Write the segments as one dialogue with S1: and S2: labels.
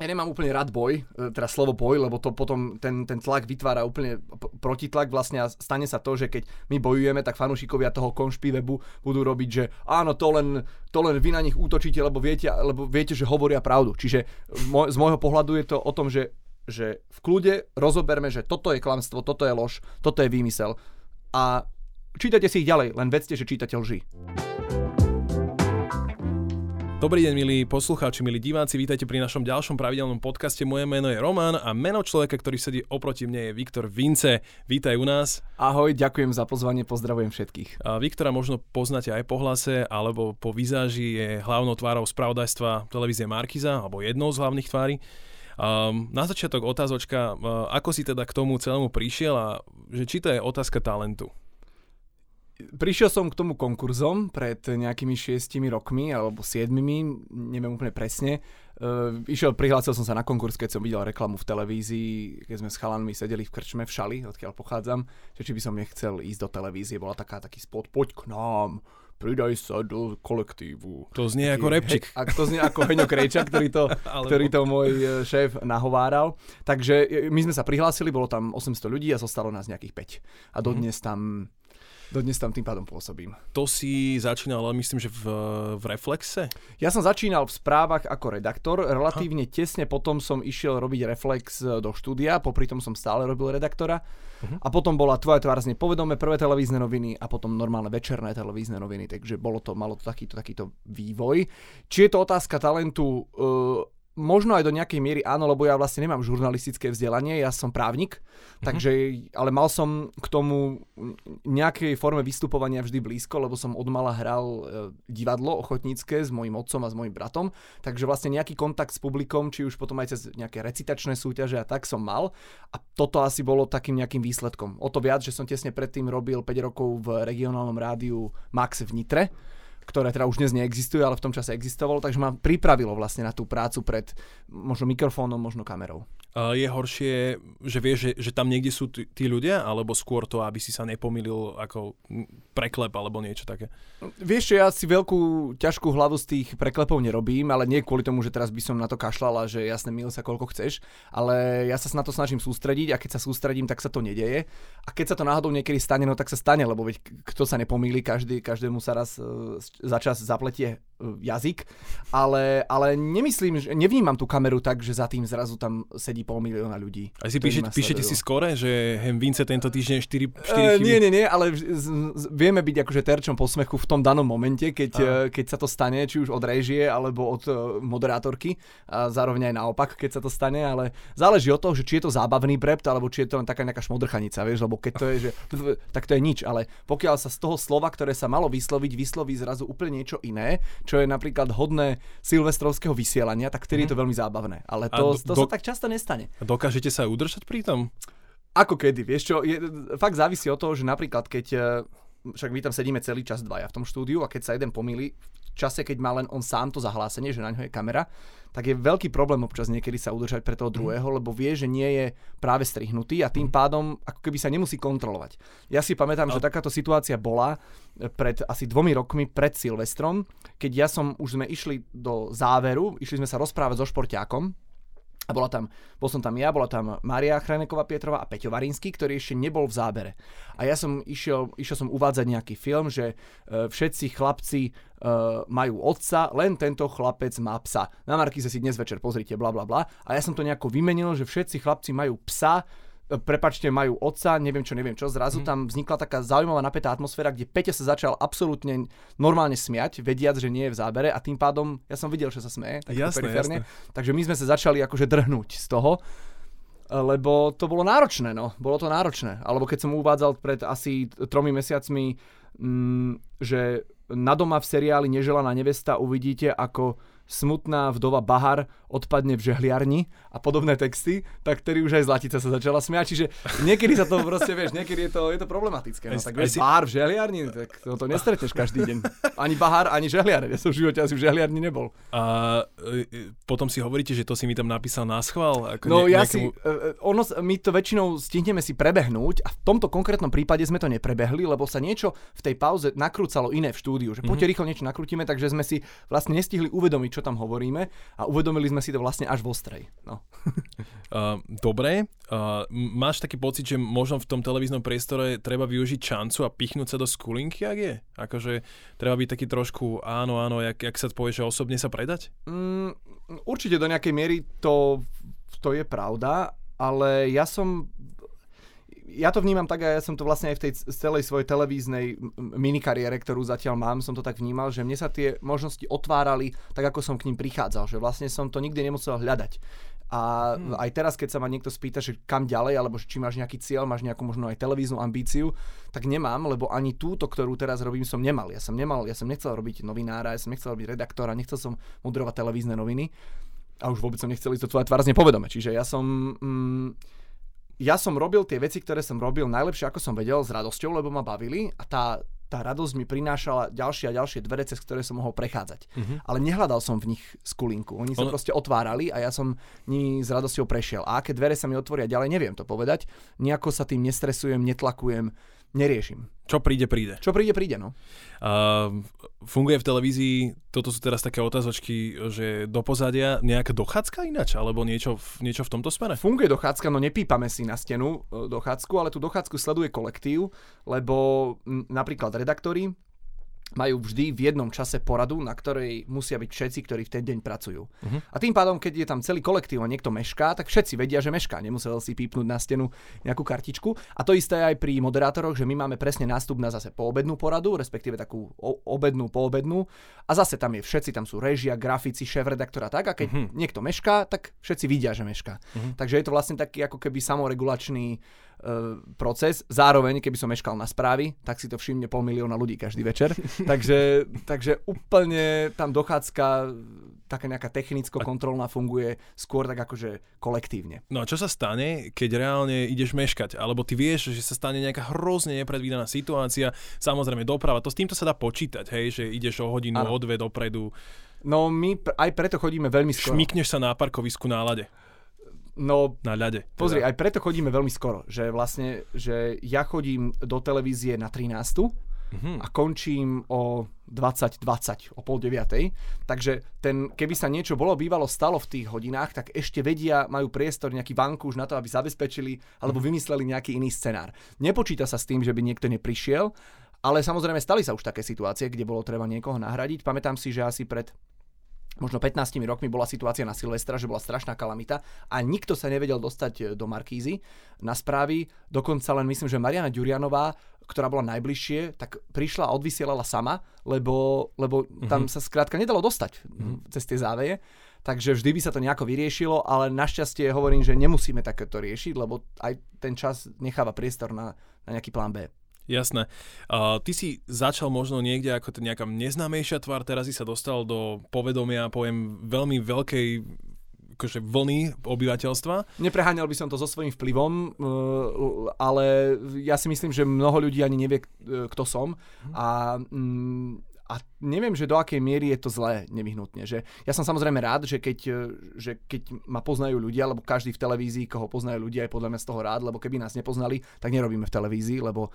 S1: ja nemám úplne rád boj, e, teda slovo boj, lebo to potom ten, ten tlak vytvára úplne protitlak vlastne a stane sa to, že keď my bojujeme, tak fanúšikovia toho konšpivebu budú robiť, že áno, to len, to len vy na nich útočíte, lebo viete, lebo viete, že hovoria pravdu. Čiže z môjho pohľadu je to o tom, že, že v kľude rozoberme, že toto je klamstvo, toto je lož, toto je výmysel. A čítajte si ich ďalej, len vedzte, že čítate lži.
S2: Dobrý deň, milí poslucháči, milí diváci, vítajte pri našom ďalšom pravidelnom podcaste. Moje meno je Roman a meno človeka, ktorý sedí oproti mne je Viktor Vince. Vítaj u nás.
S1: Ahoj, ďakujem za pozvanie, pozdravujem všetkých.
S2: A Viktora možno poznáte aj po hlase alebo po vizáži, je hlavnou tvárou spravodajstva televízie Markiza, alebo jednou z hlavných tvári. Um, na začiatok otázočka, uh, ako si teda k tomu celému prišiel a že či to je otázka talentu?
S1: Prišiel som k tomu konkurzom pred nejakými šiestimi rokmi alebo siedmimi, neviem úplne presne. Uh, išiel, prihlásil som sa na konkurs, keď som videl reklamu v televízii, keď sme s chalanmi sedeli v krčme v Šali, odkiaľ pochádzam, že či by som nechcel ísť do televízie, bola taká taký spot, poď k nám, pridaj sa do kolektívu.
S2: To znie ako repčik.
S1: He, a to znie ako Heňo Krejča, ktorý to, ktorý to môj e, šéf nahováral. Takže e, my sme sa prihlásili, bolo tam 800 ľudí a zostalo nás nejakých 5. A dodnes tam dodnes tam tým pádom pôsobím.
S2: To si začínal, ale myslím, že v, v Reflexe?
S1: Ja som začínal v správach ako redaktor, relatívne Aha. tesne potom som išiel robiť Reflex e, do štúdia, popri tom som stále robil redaktora. Uh-huh. A potom bola Tvoja tvár zne povedome prvé televízne noviny a potom normálne večerné televízne noviny, takže bolo to, malo to takýto, takýto vývoj. Či je to otázka talentu, uh, možno aj do nejakej miery áno, lebo ja vlastne nemám žurnalistické vzdelanie, ja som právnik, mm-hmm. takže, ale mal som k tomu nejakej forme vystupovania vždy blízko, lebo som odmala hral e, divadlo ochotnícke s mojim otcom a s mojim bratom, takže vlastne nejaký kontakt s publikom, či už potom aj cez nejaké recitačné súťaže a tak som mal a toto asi bolo takým nejakým výsledkom. O to viac, že som tesne predtým robil 5 rokov v regionálnom rádiu Max v Nitre, ktoré teda už dnes neexistuje, ale v tom čase existovalo, takže ma pripravilo vlastne na tú prácu pred možno mikrofónom, možno kamerou.
S2: Je horšie, že vieš, že, že tam niekde sú tí, tí ľudia, alebo skôr to, aby si sa nepomýlil ako preklep alebo niečo také?
S1: Vieš, ja si veľkú ťažkú hlavu z tých preklepov nerobím, ale nie kvôli tomu, že teraz by som na to kašľala, že jasne mil sa koľko chceš, ale ja sa na to snažím sústrediť a keď sa sústredím, tak sa to nedeje. A keď sa to náhodou niekedy stane, no tak sa stane, lebo veď kto sa nepomýli, každý, každému sa raz uh, za čas zapletie uh, jazyk, ale, ale nemyslím, že nevnímam tú kameru tak, že za tým zrazu tam sedí pol milióna ľudí.
S2: A si píše, píšete si skore, že hem Vince tento týždeň 4, 4 uh,
S1: chyby? Nie, nie, nie, ale z, z, vieme byť akože terčom posmechu v tom danom momente, keď, uh, keď sa to stane, či už od režie alebo od uh, moderátorky a zároveň aj naopak, keď sa to stane, ale záleží od toho, že či je to zábavný brept, alebo či je to len taká nejaká šmodrchanica, vieš, lebo keď to je, že tak to je nič, ale pokiaľ sa z toho slova, ktoré sa malo vysloviť, vysloví zrazu úplne niečo iné, čo je napríklad hodné silvestrovského vysielania, tak vtedy mm. je to mhm. veľmi zábavné. Ale to, do, to sa tak často nestane stane.
S2: A dokážete sa udržať pri tom?
S1: Ako kedy, vieš čo, je, fakt závisí od toho, že napríklad keď, e, však my tam sedíme celý čas dvaja v tom štúdiu a keď sa jeden pomýli, v čase, keď má len on sám to zahlásenie, že na ňo je kamera, tak je veľký problém občas niekedy sa udržať pre toho mhm. druhého, lebo vie, že nie je práve strihnutý a tým mhm. pádom ako keby sa nemusí kontrolovať. Ja si pamätám, že takáto situácia bola e, pred asi dvomi rokmi pred Silvestrom, keď ja som, už sme išli do záveru, išli sme sa rozprávať so športiakom, a bola tam, bol som tam ja, bola tam Maria Chraneková Pietrova a Peťo Varinský, ktorý ešte nebol v zábere. A ja som išiel, išiel som uvádzať nejaký film, že uh, všetci chlapci uh, majú otca, len tento chlapec má psa. Na Markize si dnes večer pozrite, bla bla bla. A ja som to nejako vymenil, že všetci chlapci majú psa, prepačte, majú otca, neviem čo, neviem čo. Zrazu mm. tam vznikla taká zaujímavá napätá atmosféra, kde Peťa sa začal absolútne normálne smiať, vediac, že nie je v zábere a tým pádom ja som videl, že sa smeje, tak jasné, periférne. Jasné. Takže my sme sa začali akože drhnúť z toho lebo to bolo náročné, no. Bolo to náročné. Alebo keď som uvádzal pred asi tromi mesiacmi, mm, že na doma v seriáli Neželaná nevesta uvidíte, ako smutná vdova Bahar odpadne v žehliarni a podobné texty, tak ktorý už aj Zlatica sa začala smiať. Čiže niekedy sa to proste, vieš, niekedy je to, je to problematické. No, tak vieš, si... V žehliarni, tak to, to nestretneš každý deň. Ani Bahar, ani žehliar. Ja som v živote asi v žehliarni nebol.
S2: A e, potom si hovoríte, že to si mi tam napísal na schvál?
S1: Ako no ne, ja nejakému... si, e, e, ono, my to väčšinou stihneme si prebehnúť a v tomto konkrétnom prípade sme to neprebehli, lebo sa niečo v tej pauze nakrúcalo iné v štúdiu, že poďte mm-hmm. rýchlo niečo nakrútime, takže sme si vlastne nestihli uvedomiť, čo tam hovoríme a uvedomili sme si to vlastne až v ostrej. No.
S2: Uh, dobre, uh, máš taký pocit, že možno v tom televíznom priestore treba využiť šancu a pichnúť sa do skulinky, ak je? Akože treba byť taký trošku áno, áno, jak, jak sa povie, že osobne sa predať?
S1: Mm, určite do nejakej miery to, to je pravda, ale ja som ja to vnímam tak a ja som to vlastne aj v tej celej svojej televíznej minikariére, ktorú zatiaľ mám, som to tak vnímal, že mne sa tie možnosti otvárali tak, ako som k ním prichádzal, že vlastne som to nikdy nemusel hľadať. A hmm. aj teraz, keď sa ma niekto spýta, že kam ďalej, alebo či máš nejaký cieľ, máš nejakú možno aj televíznu ambíciu, tak nemám, lebo ani túto, ktorú teraz robím, som nemal. Ja som nemal, ja som nechcel robiť novinára, ja som nechcel robiť redaktora, nechcel som moderovať televízne noviny a už vôbec som nechcel ísť do tvoja tvár nepovedome. Čiže ja som... Mm, ja som robil tie veci, ktoré som robil najlepšie, ako som vedel, s radosťou, lebo ma bavili a tá, tá radosť mi prinášala ďalšie a ďalšie dvere, cez ktoré som mohol prechádzať. Uh-huh. Ale nehľadal som v nich skulinku. Oni sa proste otvárali a ja som nimi s radosťou prešiel. A aké dvere sa mi otvoria ďalej, neviem to povedať. Nejako sa tým nestresujem, netlakujem neriešim.
S2: Čo príde, príde.
S1: Čo príde, príde, no.
S2: Uh, funguje v televízii, toto sú teraz také otázočky, že do pozadia nejaká dochádzka ináč, alebo niečo, niečo v tomto smere?
S1: Funguje dochádzka, no nepípame si na stenu e, dochádzku, ale tú dochádzku sleduje kolektív, lebo napríklad redaktori majú vždy v jednom čase poradu, na ktorej musia byť všetci, ktorí v ten deň pracujú. Uh-huh. A tým pádom, keď je tam celý kolektív a niekto mešká, tak všetci vedia, že mešká. Nemusel si pípnúť na stenu nejakú kartičku. A to isté aj pri moderátoroch, že my máme presne nástup na zase poobednú poradu, respektíve takú obednú, poobednú. A zase tam je všetci, tam sú režia, grafici, šéf redaktora tak. A keď uh-huh. niekto mešká, tak všetci vidia, že mešká. Uh-huh. Takže je to vlastne taký ako keby samoregulačný proces. Zároveň, keby som meškal na správy, tak si to všimne pol milióna ľudí každý večer. takže, takže úplne tam dochádzka taká nejaká technicko-kontrolná funguje skôr tak akože kolektívne.
S2: No a čo sa stane, keď reálne ideš meškať? Alebo ty vieš, že sa stane nejaká hrozne nepredvídaná situácia, samozrejme doprava, to s týmto sa dá počítať, hej, že ideš o hodinu, ano. o dve dopredu.
S1: No my aj preto chodíme veľmi skoro.
S2: Šmikneš sa na parkovisku na lade.
S1: No,
S2: na ľade.
S1: Teda. Pozri, aj preto chodíme veľmi skoro, že vlastne, že ja chodím do televízie na 13. Mm-hmm. a končím o 20.20, o pol 9. Takže ten, keby sa niečo bolo bývalo stalo v tých hodinách, tak ešte vedia, majú priestor nejaký vankúš na to, aby zabezpečili alebo mm-hmm. vymysleli nejaký iný scenár. Nepočíta sa s tým, že by niekto neprišiel, ale samozrejme stali sa už také situácie, kde bolo treba niekoho nahradiť. Pamätám si, že asi pred možno 15 rokmi bola situácia na Silvestra, že bola strašná kalamita a nikto sa nevedel dostať e, do Markízy na správy. Dokonca len myslím, že Mariana Ďurianová, ktorá bola najbližšie, tak prišla a odvysielala sama, lebo, lebo tam mm-hmm. sa skrátka nedalo dostať mm-hmm. cez tie záveje. Takže vždy by sa to nejako vyriešilo, ale našťastie hovorím, že nemusíme takéto riešiť, lebo aj ten čas necháva priestor na, na nejaký plán B.
S2: Jasné. Uh, ty si začal možno niekde ako nejaká neznámejšia tvár, teraz si sa dostal do povedomia, poviem, veľmi veľkej akože vlny obyvateľstva.
S1: Nepreháňal by som to so svojím vplyvom, uh, ale ja si myslím, že mnoho ľudí ani nevie, kto som. A mm, a neviem, že do akej miery je to zlé nevyhnutne. Že ja som samozrejme rád, že keď, že keď ma poznajú ľudia, lebo každý v televízii, koho poznajú ľudia, je podľa mňa z toho rád, lebo keby nás nepoznali, tak nerobíme v televízii, lebo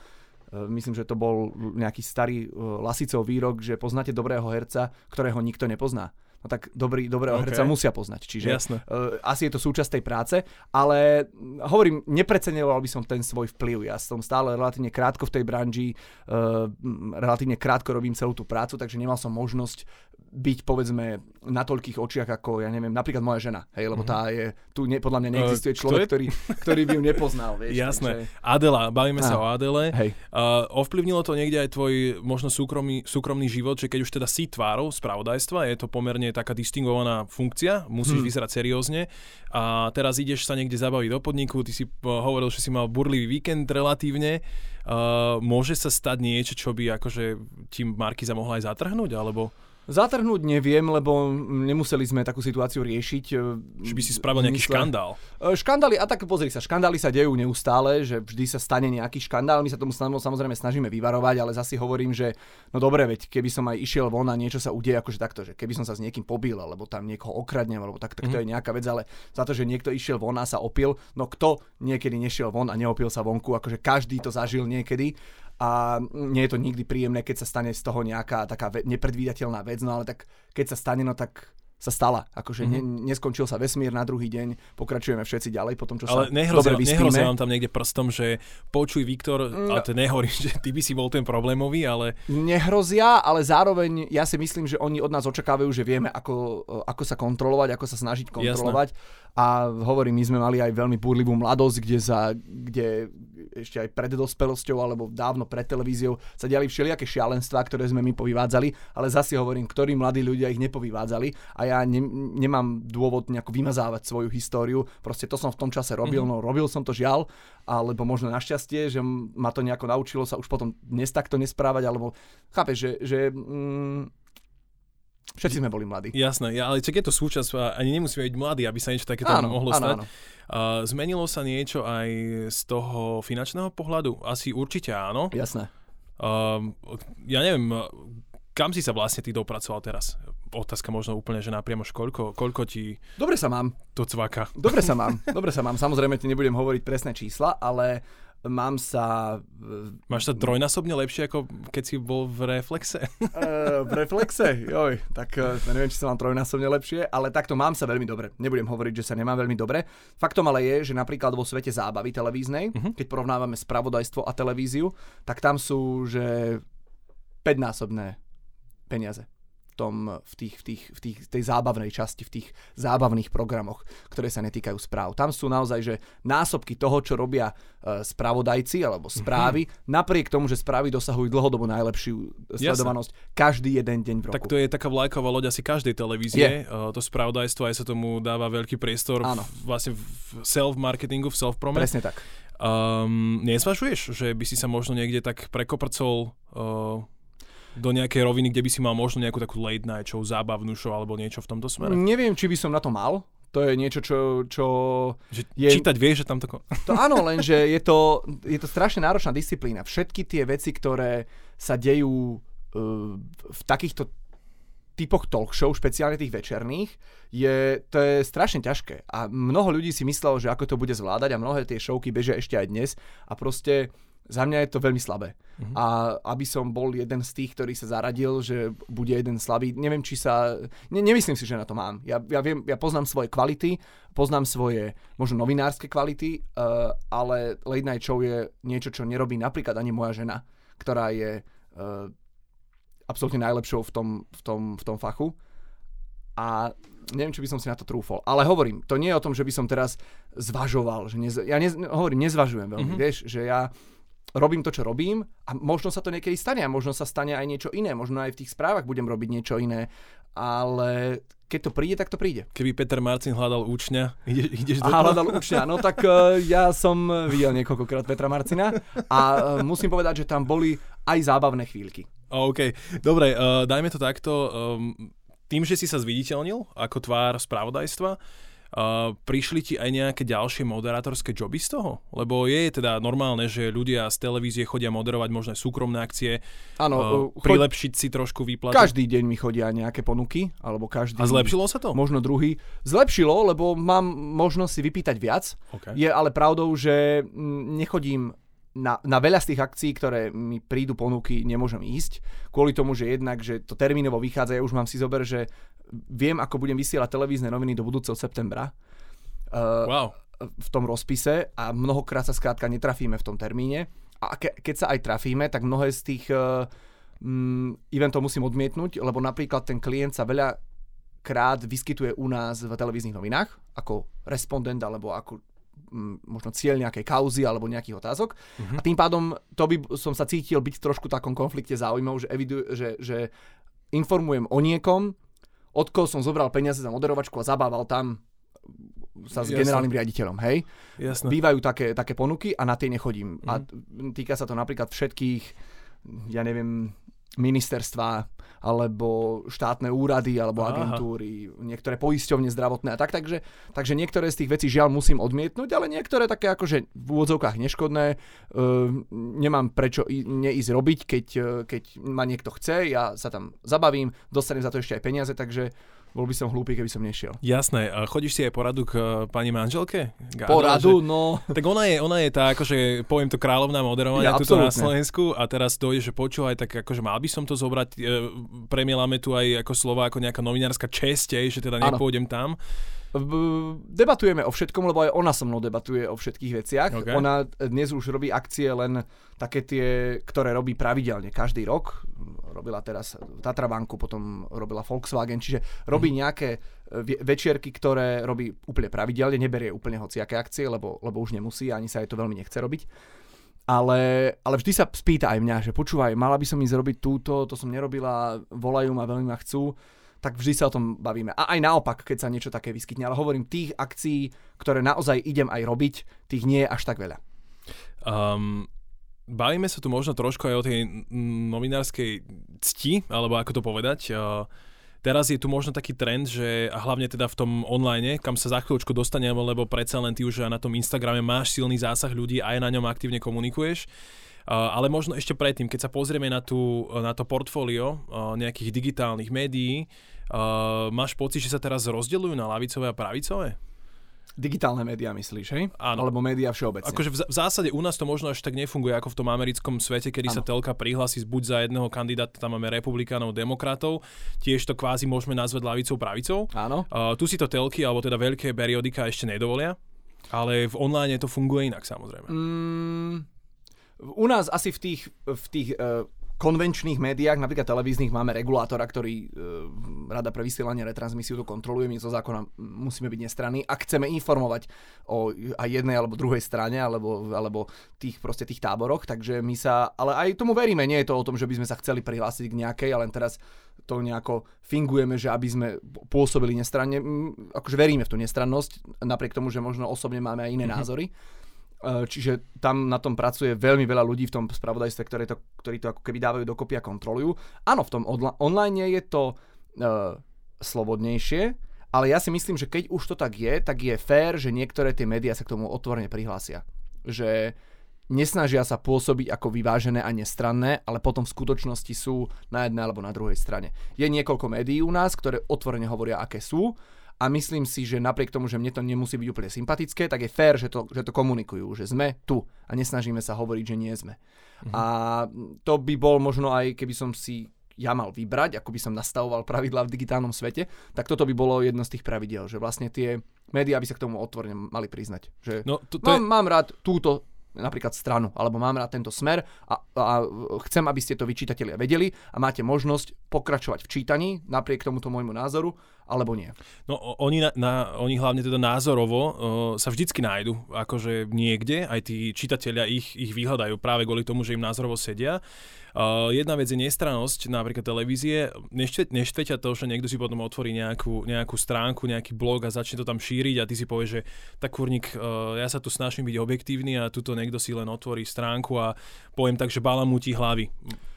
S1: myslím, že to bol nejaký starý e, Lasicov výrok, že poznáte dobrého herca, ktorého nikto nepozná no tak dobrý, dobrého okay. herca musia poznať. Čiže Jasne. Uh, asi je to súčasť tej práce, ale hovorím, nepreceňoval by som ten svoj vplyv. Ja som stále relatívne krátko v tej branži, uh, relatívne krátko robím celú tú prácu, takže nemal som možnosť byť povedzme na toľkých očiach ako, ja neviem, napríklad moja žena, hej, lebo tá je, tu ne, podľa mňa neexistuje človek, ktorý, ktorý by ju nepoznal, vieš.
S2: Jasné. Takže... Adela, bavíme ah. sa o Adele. Hej. Uh, ovplyvnilo to niekde aj tvoj možno súkromný, súkromný život, že keď už teda si tvárou spravodajstva, je to pomerne taká distingovaná funkcia, musíš hmm. vyzerať seriózne a teraz ideš sa niekde zabaviť do podniku, ty si hovoril, že si mal burlivý víkend relatívne, uh, môže sa stať niečo, čo by akože ti Markiza mohla aj zatrhnúť, alebo...
S1: Zatrhnúť neviem, lebo nemuseli sme takú situáciu riešiť.
S2: Že by si spravil nejaký mysle... škandál.
S1: E, škandály, a tak pozri sa, škandály sa dejú neustále, že vždy sa stane nejaký škandál, my sa tomu samozrejme snažíme vyvarovať, ale zase hovorím, že no dobre, veď keby som aj išiel von a niečo sa udeje akože takto, že keby som sa s niekým pobil, alebo tam niekoho okradnem, alebo tak, tak to mm. je nejaká vec, ale za to, že niekto išiel von a sa opil, no kto niekedy nešiel von a neopil sa vonku, akože každý to zažil niekedy a nie je to nikdy príjemné, keď sa stane z toho nejaká taká nepredvídateľná vec, no ale tak keď sa stane, no tak sa stala. Akože mm-hmm. ne, neskončil sa vesmír na druhý deň, pokračujeme všetci ďalej po tom, čo Ale sa nehrozia, dobre vyspíme.
S2: nehrozia vám tam niekde prstom, že počuj Viktor, no. ale to nehovorím, že ty by si bol ten problémový, ale...
S1: Nehrozia, ale zároveň ja si myslím, že oni od nás očakávajú, že vieme, ako, ako sa kontrolovať, ako sa snažiť kontrolovať. Jasné. A hovorím, my sme mali aj veľmi búrlivú mladosť, kde, za, kde ešte aj pred dospelosťou alebo dávno pred televíziou sa diali všelijaké šialenstvá, ktoré sme my povyvádzali, ale zase hovorím, ktorí mladí ľudia ich nepovyvádzali a ja ne, nemám dôvod nejako vymazávať svoju históriu. Proste to som v tom čase robil, mm-hmm. no robil som to žiaľ, alebo možno našťastie, že ma to nejako naučilo sa už potom dnes takto nesprávať, alebo chápeš, že, že mm, Všetci sme boli mladí.
S2: Jasné, ja, ale čak je to súčasť, ani nemusíme byť mladí, aby sa niečo takéto áno, mohlo áno, stať. Áno. Uh, zmenilo sa niečo aj z toho finančného pohľadu? Asi určite áno.
S1: Jasné.
S2: Uh, ja neviem, kam si sa vlastne ty dopracoval teraz? Otázka možno úplne, že napriamo koľko, koľko ti...
S1: Dobre sa mám.
S2: To cvaka.
S1: Dobre sa mám, dobre sa mám. Samozrejme ti nebudem hovoriť presné čísla, ale mám sa...
S2: Máš sa trojnásobne lepšie, ako keď si bol v Reflexe?
S1: Uh, v Reflexe? Joj, tak uh, neviem, či sa mám trojnásobne lepšie, ale takto mám sa veľmi dobre. Nebudem hovoriť, že sa nemám veľmi dobre. Faktom ale je, že napríklad vo svete zábavy televíznej, uh-huh. keď porovnávame spravodajstvo a televíziu, tak tam sú, že 5-násobné peniaze tom, v, tých, v, tých, v tých, tej zábavnej časti, v tých zábavných programoch, ktoré sa netýkajú správ. Tam sú naozaj že násobky toho, čo robia uh, spravodajci alebo mhm. správy, mm-hmm. napriek tomu, že správy dosahujú dlhodobo najlepšiu sledovanosť Jasne. každý jeden deň v roku.
S2: Tak to je taká vlajková loď asi každej televízie, uh, to spravodajstvo, aj sa tomu dáva veľký priestor Áno. v, vlastne v self-marketingu, v self-prome.
S1: Presne tak.
S2: Um, nezvažuješ, že by si sa možno niekde tak prekoprcol uh, do nejakej roviny, kde by si mal možno nejakú takú late night show, zábavnú show alebo niečo v tomto smere?
S1: Neviem, či by som na to mal. To je niečo, čo... čo
S2: že je... Čítať vieš, že tam to...
S1: to áno, lenže je to, je to strašne náročná disciplína. Všetky tie veci, ktoré sa dejú uh, v takýchto typoch talk show, špeciálne tých večerných, je, to je strašne ťažké. A mnoho ľudí si myslelo, že ako to bude zvládať a mnohé tie showky bežia ešte aj dnes a proste za mňa je to veľmi slabé. Uh-huh. A aby som bol jeden z tých, ktorý sa zaradil, že bude jeden slabý, neviem, či sa... Ne, nemyslím si, že na to mám. Ja, ja, viem, ja poznám svoje kvality, poznám svoje možno novinárske kvality, uh, ale Late Night Show je niečo, čo nerobí napríklad ani moja žena, ktorá je uh, absolútne najlepšou v tom, v, tom, v tom fachu. A neviem, či by som si na to trúfol. Ale hovorím, to nie je o tom, že by som teraz zvažoval. Že nez, ja nez, hovorím, nezvažujem veľmi, mm-hmm. vieš, že ja robím to, čo robím a možno sa to niekedy stane a možno sa stane aj niečo iné, možno aj v tých správach budem robiť niečo iné, ale keď to príde, tak to príde.
S2: Keby Peter Marcin hľadal účňa, ide, ideš
S1: do
S2: a
S1: hľadal účňa, no tak uh, ja som videl niekoľkokrát Petra Marcina a uh, musím povedať, že tam boli aj zábavné chvíľky.
S2: OK, dobre, uh, dajme to takto. Um, tým, že si sa zviditeľnil ako tvár spravodajstva, Uh, prišli ti aj nejaké ďalšie moderátorské joby z toho? Lebo je teda normálne, že ľudia z televízie chodia moderovať možné súkromné akcie, ano, uh, prilepšiť si trošku výplatu.
S1: Každý deň mi chodia nejaké ponuky, alebo každý...
S2: A zlepšilo sa to?
S1: Možno druhý. Zlepšilo, lebo mám možnosť si vypýtať viac. Okay. Je ale pravdou, že nechodím na, na veľa z tých akcií, ktoré mi prídu ponuky, nemôžem ísť. Kvôli tomu, že jednak, že to termínovo vychádza, ja už mám si zober, že viem, ako budem vysielať televízne noviny do budúceho septembra.
S2: Uh, wow.
S1: V tom rozpise a mnohokrát sa skrátka netrafíme v tom termíne. A ke, keď sa aj trafíme, tak mnohé z tých uh, um, eventov musím odmietnúť, lebo napríklad ten klient sa veľa krát vyskytuje u nás v televíznych novinách ako respondent alebo ako možno cieľ nejakej kauzy alebo nejakých otázok. Uh-huh. A tým pádom to by som sa cítil byť v trošku takom konflikte záujmov, že, evidu, že, že informujem o niekom, od koho som zobral peniaze za moderovačku a zabával tam sa s Jasne. generálnym riaditeľom, hej?
S2: Jasne.
S1: Bývajú také, také ponuky a na tie nechodím. Mm. A mhm. týka sa to napríklad všetkých, ja neviem, ministerstva alebo štátne úrady alebo Aha. agentúry, niektoré poisťovne zdravotné a tak, takže, takže niektoré z tých vecí žiaľ musím odmietnúť, ale niektoré také akože v úvodzovkách neškodné, uh, nemám prečo i, neísť robiť, keď, keď ma niekto chce, ja sa tam zabavím, dostanem za to ešte aj peniaze, takže bol by som hlúpy, keby som nešiel.
S2: Jasné. A chodíš si aj poradu k uh, pani manželke? K
S1: poradu, že... no.
S2: Tak ona je, ona je tá, akože poviem to kráľovná moderovania ja, tu na Slovensku a teraz dojde, že počúvaj, tak akože mal by som to zobrať, e, premielame tu aj ako slova ako nejaká novinárska česť, že teda nepôjdem tam
S1: debatujeme o všetkom, lebo aj ona so mnou debatuje o všetkých veciach. Okay. Ona dnes už robí akcie len také tie, ktoré robí pravidelne každý rok. Robila teraz Tatrabanku, potom robila Volkswagen, čiže robí mm. nejaké e, večierky, ktoré robí úplne pravidelne, neberie úplne hociaké akcie, lebo, lebo už nemusí, ani sa jej to veľmi nechce robiť. Ale, ale vždy sa spýta aj mňa, že počúvaj, mala by som ísť robiť túto, to som nerobila, volajú ma, veľmi ma chcú tak vždy sa o tom bavíme. A aj naopak, keď sa niečo také vyskytne. Ale hovorím, tých akcií, ktoré naozaj idem aj robiť, tých nie je až tak veľa.
S2: Um, bavíme sa tu možno trošku aj o tej novinárskej cti, alebo ako to povedať. Uh, teraz je tu možno taký trend, že a hlavne teda v tom online, kam sa za chvíľočku dostaneme, lebo predsa len ty už na tom Instagrame máš silný zásah ľudí, aj na ňom aktívne komunikuješ. Uh, ale možno ešte predtým, keď sa pozrieme na, tú, na to portfólio uh, nejakých digitálnych médií, máš pocit, že sa teraz rozdeľujú na lavicové a pravicové?
S1: Digitálne médiá myslíš, hej? Áno. Alebo médiá všeobecne.
S2: Akože v, zásade u nás to možno až tak nefunguje ako v tom americkom svete, kedy Áno. sa telka prihlási buď za jedného kandidáta, tam máme republikánov, demokratov, tiež to kvázi môžeme nazvať lavicou, pravicou.
S1: Áno.
S2: Uh, tu si to telky, alebo teda veľké periodika ešte nedovolia, ale v online to funguje inak samozrejme. Mm,
S1: u nás asi v tých, v tých uh, konvenčných médiách, napríklad televíznych, máme regulátora, ktorý e, Rada pre vysielanie retransmisiu to kontroluje. My zo zákona musíme byť nestranní. Ak chceme informovať o aj jednej alebo druhej strane, alebo, alebo tých, proste tých táboroch, takže my sa, ale aj tomu veríme, nie je to o tom, že by sme sa chceli prihlásiť k nejakej, ale teraz to nejako fingujeme, že aby sme pôsobili nestranne. Akože veríme v tú nestrannosť, napriek tomu, že možno osobne máme aj iné mm-hmm. názory. E, čiže tam na tom pracuje veľmi veľa ľudí v tom spravodajstve, ktorí to, ktorí to ako keby dávajú dokopy a kontrolujú. Áno, v tom online je to uh, slobodnejšie, ale ja si myslím, že keď už to tak je, tak je fér, že niektoré tie médiá sa k tomu otvorene prihlásia. Že nesnažia sa pôsobiť ako vyvážené a nestranné, ale potom v skutočnosti sú na jednej alebo na druhej strane. Je niekoľko médií u nás, ktoré otvorene hovoria, aké sú a myslím si, že napriek tomu, že mne to nemusí byť úplne sympatické, tak je fér, že to, že to komunikujú, že sme tu a nesnažíme sa hovoriť, že nie sme. Mhm. A to by bol možno aj, keby som si ja mal vybrať, ako by som nastavoval pravidlá v digitálnom svete, tak toto by bolo jedno z tých pravidel, že vlastne tie médiá by sa k tomu otvorene mali priznať. Že no, to, to mám, je... mám rád túto napríklad stranu, alebo mám rád tento smer a, a chcem, aby ste to vyčítatelia vedeli a máte možnosť pokračovať v čítaní napriek tomuto môjmu názoru, alebo nie.
S2: No oni, na, na, oni hlavne teda názorovo uh, sa vždycky nájdu, akože niekde, aj tí čitatelia ich, ich vyhľadajú práve kvôli tomu, že im názorovo sedia. Uh, jedna vec je nestrannosť napríklad televízie. Neštve, to, že niekto si potom otvorí nejakú, nejakú stránku, nejaký blog a začne to tam šíriť a ty si povieš, že tak kurník, uh, ja sa tu snažím byť objektívny a tuto niekto si len otvorí stránku a poviem tak, že balamúti hlavy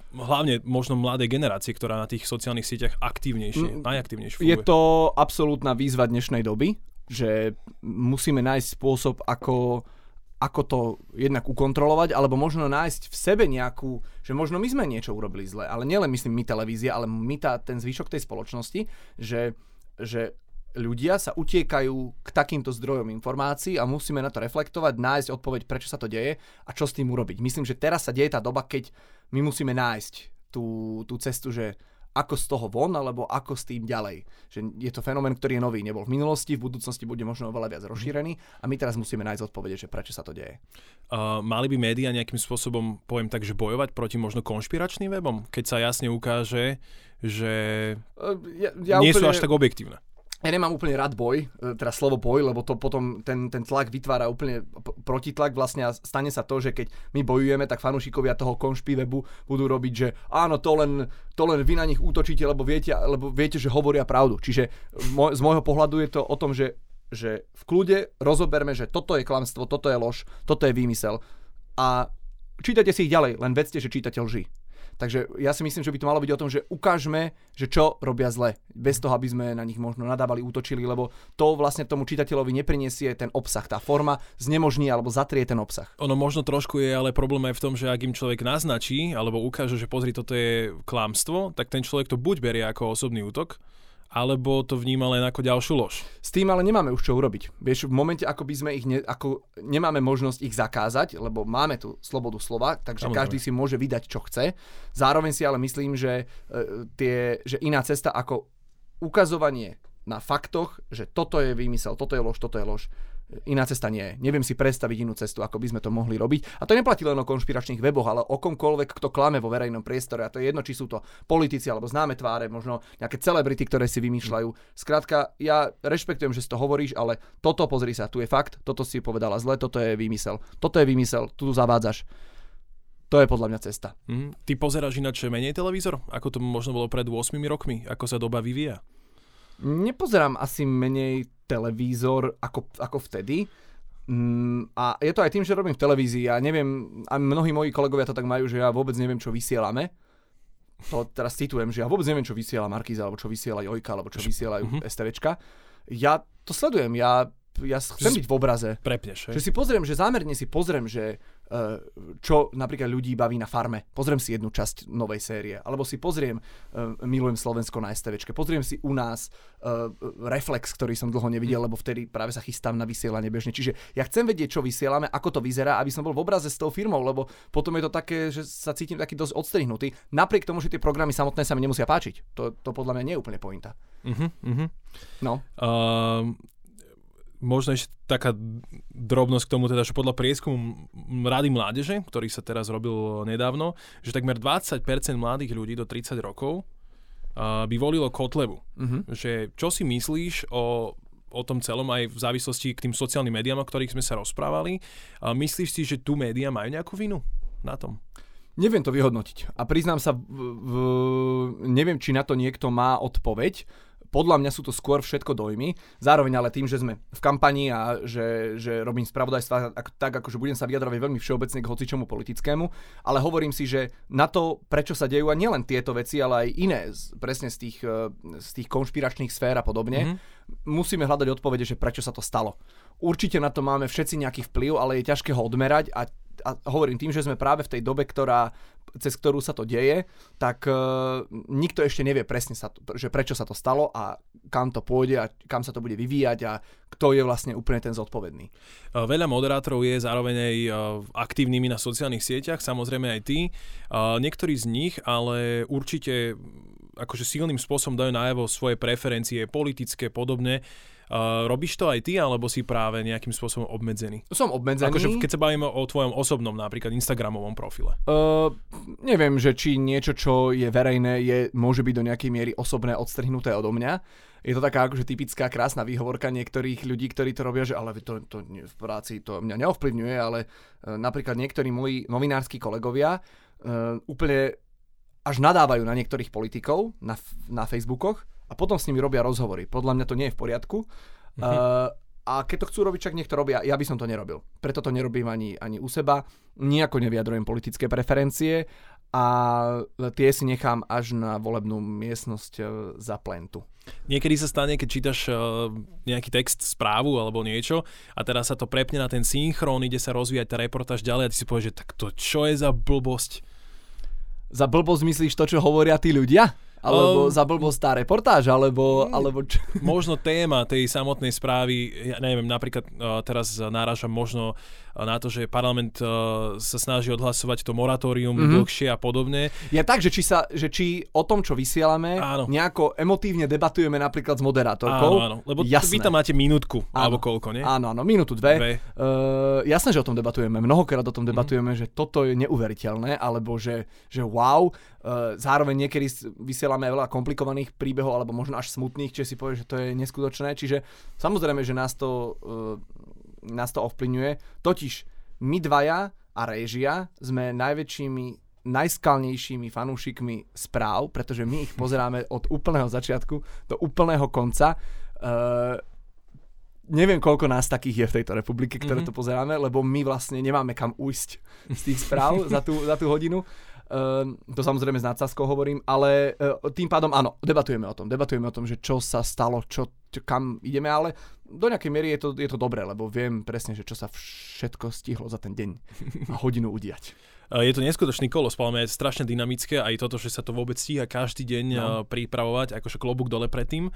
S2: hlavne možno mladé generácie, ktorá na tých sociálnych sieťach aktívnejšie, mm, najaktívnejšie funguje.
S1: Je to absolútna výzva dnešnej doby, že musíme nájsť spôsob, ako ako to jednak ukontrolovať, alebo možno nájsť v sebe nejakú, že možno my sme niečo urobili zle, ale nielen myslím my televízia, ale my tá, ten zvyšok tej spoločnosti, že, že ľudia sa utiekajú k takýmto zdrojom informácií a musíme na to reflektovať, nájsť odpoveď, prečo sa to deje a čo s tým urobiť. Myslím, že teraz sa deje tá doba, keď my musíme nájsť tú, tú cestu, že ako z toho von, alebo ako s tým ďalej. Že je to fenomén, ktorý je nový, nebol v minulosti, v budúcnosti bude možno oveľa viac rozšírený a my teraz musíme nájsť odpovede, že prečo sa to deje.
S2: Uh, mali by médiá nejakým spôsobom, poviem tak, že bojovať proti možno konšpiračným webom, keď sa jasne ukáže, že ja, ja nie úplne... sú až tak objektívne
S1: ja nemám úplne rád boj, e, teda slovo boj, lebo to potom ten, ten tlak vytvára úplne protitlak vlastne a stane sa to, že keď my bojujeme, tak fanúšikovia toho konšpí webu budú robiť, že áno, to len, to len vy na nich útočíte, lebo viete, lebo viete, že hovoria pravdu. Čiže môj, z môjho pohľadu je to o tom, že, že v kľude rozoberme, že toto je klamstvo, toto je lož, toto je výmysel a čítate si ich ďalej, len vedzte, že čítate lži. Takže ja si myslím, že by to malo byť o tom, že ukážme, že čo robia zle, bez toho, aby sme na nich možno nadávali, útočili, lebo to vlastne tomu čitateľovi nepriniesie ten obsah, tá forma znemožní alebo zatrie ten obsah.
S2: Ono možno trošku je, ale problém aj v tom, že ak im človek naznačí alebo ukáže, že pozri, toto je klamstvo, tak ten človek to buď berie ako osobný útok, alebo to vníma len ako ďalšiu lož?
S1: S tým ale nemáme už čo urobiť. Vieš, v momente, ako by sme ich, ne, ako nemáme možnosť ich zakázať, lebo máme tu slobodu slova, takže
S2: Samozrejme.
S1: každý si môže vydať, čo chce. Zároveň si ale myslím, že, e, tie, že iná cesta ako ukazovanie na faktoch, že toto je výmysel, toto je lož, toto je lož, iná cesta nie je. Neviem si predstaviť inú cestu, ako by sme to mohli robiť. A to neplatí len o konšpiračných weboch, ale o komkoľvek, kto klame vo verejnom priestore. A to je jedno, či sú to politici alebo známe tváre, možno nejaké celebrity, ktoré si vymýšľajú. Skrátka, ja rešpektujem, že si to hovoríš, ale toto, pozri sa, tu je fakt, toto si povedala zle, toto je výmysel. Toto je výmysel, tu zavádzaš. To je podľa mňa cesta.
S2: Hm? Ty pozeráš ináč menej televízor? Ako to možno bolo pred 8 rokmi? Ako sa doba vyvíja?
S1: Nepozerám asi menej televízor ako, ako vtedy. Mm, a je to aj tým, že robím v televízii a neviem, a mnohí moji kolegovia to tak majú, že ja vôbec neviem, čo vysielame. To teraz citujem, že ja vôbec neviem, čo vysiela Markiza, alebo čo vysiela Jojka, alebo čo vysielajú
S2: Mhm.
S1: STVčka. Ja to sledujem, ja, ja chcem byť v obraze.
S2: Prepneš,
S1: Že si pozriem, že zámerne si pozriem, že čo napríklad ľudí baví na farme. Pozriem si jednu časť novej série. Alebo si pozriem uh, Milujem Slovensko na STVčke. Pozriem si u nás uh, Reflex, ktorý som dlho nevidel, lebo vtedy práve sa chystám na vysielanie bežne. Čiže ja chcem vedieť, čo vysielame, ako to vyzerá, aby som bol v obraze s tou firmou, lebo potom je to také, že sa cítim taký dosť odstrihnutý. Napriek tomu, že tie programy samotné sa mi nemusia páčiť. To, to podľa mňa nie je úplne pointa.
S2: Uh-huh, uh-huh.
S1: No.
S2: Uh, možno ešte taká drobnosť k tomu, teda, že podľa prieskumu Rady mládeže, ktorý sa teraz robil nedávno, že takmer 20% mladých ľudí do 30 rokov by volilo Kotlebu.
S1: Uh-huh.
S2: Že čo si myslíš o, o tom celom aj v závislosti k tým sociálnym médiám, o ktorých sme sa rozprávali? Myslíš si, že tu médiá majú nejakú vinu na tom?
S1: Neviem to vyhodnotiť. A priznám sa, v, v, neviem, či na to niekto má odpoveď. Podľa mňa sú to skôr všetko dojmy. Zároveň ale tým, že sme v kampani a že, že robím spravodajstva ak, tak, akože budem sa vyjadrovať veľmi všeobecne k hocičomu politickému, ale hovorím si, že na to, prečo sa dejú a nielen tieto veci, ale aj iné, z- presne z tých, eh, z tých konšpiračných sfér a podobne, mm-hmm. musíme hľadať odpovede, že prečo sa to stalo. Určite na to máme všetci nejaký vplyv, ale je ťažké ho odmerať a a hovorím tým, že sme práve v tej dobe, ktorá, cez ktorú sa to deje, tak uh, nikto ešte nevie presne, sa to, že prečo sa to stalo a kam to pôjde a kam sa to bude vyvíjať a kto je vlastne úplne ten zodpovedný.
S2: Uh, Veľa moderátorov je zároveň aj uh, aktívnymi na sociálnych sieťach, samozrejme aj ty. Uh, Niektorí z nich ale určite akože silným spôsobom dajú najavo svoje preferencie politické, podobne. Uh, robíš to aj ty, alebo si práve nejakým spôsobom obmedzený?
S1: Som obmedzený.
S2: Akože keď sa bavíme o tvojom osobnom, napríklad Instagramovom profile.
S1: Uh, neviem, že či niečo, čo je verejné, je, môže byť do nejakej miery osobné, odstrihnuté odo mňa. Je to taká akože typická krásna výhovorka niektorých ľudí, ktorí to robia, že ale to, to v práci to mňa neovplyvňuje, ale uh, napríklad niektorí moji novinársky kolegovia uh, úplne až nadávajú na niektorých politikov na, na Facebookoch a potom s nimi robia rozhovory. Podľa mňa to nie je v poriadku. Uh, a keď to chcú robiť, čak nech to robia. Ja by som to nerobil. Preto to nerobím ani, ani u seba. Nijako nevyjadrujem politické preferencie a tie si nechám až na volebnú miestnosť e, za plentu.
S2: Niekedy sa stane, keď čítaš uh, nejaký text, správu alebo niečo a teraz sa to prepne na ten synchrón, ide sa rozvíjať tá reportáž ďalej a ty si povieš, že tak to čo je za blbosť?
S1: Za blbosť myslíš to, čo hovoria tí ľudia? Alebo
S2: Um,
S1: za blbosť tá reportáž? Alebo, alebo čo?
S2: Možno téma tej samotnej správy, ja neviem, napríklad uh, teraz náražam možno uh, na to, že parlament uh, sa snaží odhlasovať to moratórium
S1: Mhm.
S2: mm-hmm. dlhšie a podobne.
S1: Je tak, že či, sa, že či o tom, čo vysielame,
S2: Áno.
S1: nejako emotívne debatujeme napríklad s moderátorkou.
S2: Áno, áno, lebo
S1: Jasné.
S2: vy tam máte minútku,
S1: Áno.
S2: alebo koľko, nie?
S1: Áno, áno, minútu, dve.
S2: Dve.
S1: Uh, jasné, že o tom debatujeme. Mnohokrát o tom
S2: Mhm.
S1: debatujeme, že toto je neuveriteľné, alebo že, že wow. Uh, zároveň niekedy vysielame veľa komplikovaných príbehov, alebo možno až smutných, čiže si povie, že to je neskutočné. Čiže samozrejme, že nás to, uh, nás to ovplyvňuje. Totiž my dvaja a réžia sme najväčšími najskalnejšími fanúšikmi správ, pretože my ich pozeráme od úplného začiatku do úplného konca. Uh, neviem, koľko nás takých je v tejto republike, ktoré
S2: Mhm.
S1: to pozeráme, lebo my vlastne nemáme kam ujsť z tých správ za tú, za tú hodinu. Uh, to samozrejme s nadsázkou hovorím, ale uh, tým pádom áno, debatujeme o tom. Debatujeme o tom, že čo sa stalo, čo, čo kam ideme, ale do nejakej miery je to, je to dobré, lebo viem presne, že čo sa všetko stihlo za ten deň a hodinu udiať.
S2: Je to neskutočný kolo, spálme je strašne dynamické, aj toto, že sa to vôbec stíha každý deň no. pripravovať, akože klobúk dole predtým.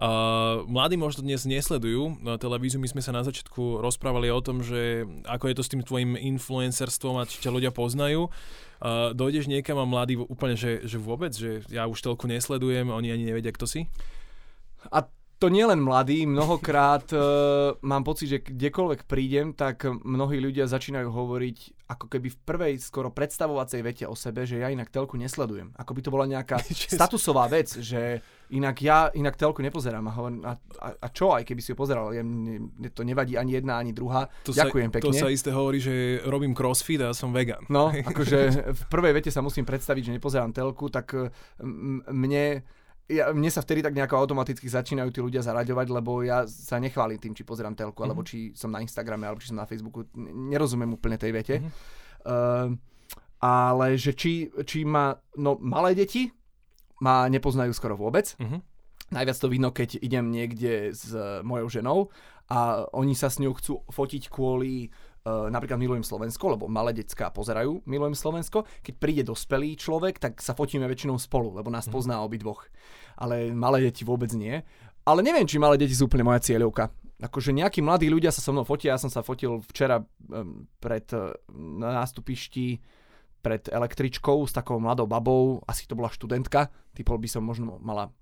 S2: Uh, mladí možno dnes nesledujú televíziu, my sme sa na začiatku rozprávali o tom, že ako je to s tým tvojim influencerstvom a či ťa ľudia poznajú. Uh, dojdeš niekam a mladí úplne, že, že vôbec, že ja už telku nesledujem, oni ani nevedia, kto si?
S1: A to nie len mladí, mnohokrát uh, mám pocit, že kdekoľvek prídem, tak mnohí ľudia začínajú hovoriť ako keby v prvej skoro predstavovacej vete o sebe, že ja inak telku nesledujem. Ako by to bola nejaká statusová vec, že inak ja inak telku nepozerám a, hovorím, a, a, a čo aj keby si ho pozeral, ja, mne to nevadí ani jedna, ani druhá. To Ďakujem
S2: sa,
S1: pekne.
S2: To sa isté hovorí, že robím crossfit a som vegan.
S1: No, akože v prvej vete sa musím predstaviť, že nepozerám telku, tak mne ja, mne sa vtedy tak nejako automaticky začínajú tí ľudia zaraďovať, lebo ja sa nechválim tým, či pozerám telku, mm-hmm. alebo či som na Instagrame, alebo či som na Facebooku. Nerozumiem úplne tej vete. Mm-hmm. Uh, ale že či, či ma, no malé deti ma nepoznajú skoro vôbec. Mm-hmm. Najviac to vidno, keď idem niekde s mojou ženou a oni sa s ňou chcú fotiť kvôli napríklad Milujem Slovensko, lebo malé decka pozerajú Milujem Slovensko. Keď príde dospelý človek, tak sa fotíme väčšinou spolu, lebo nás mm. pozná obidvoch. Ale malé deti vôbec nie. Ale neviem, či malé deti sú úplne moja cieľovka. Akože nejakí mladí ľudia sa so mnou fotia, ja som sa fotil včera pred uh, na nástupišti pred električkou s takou mladou babou, asi to bola študentka, typol by som možno mala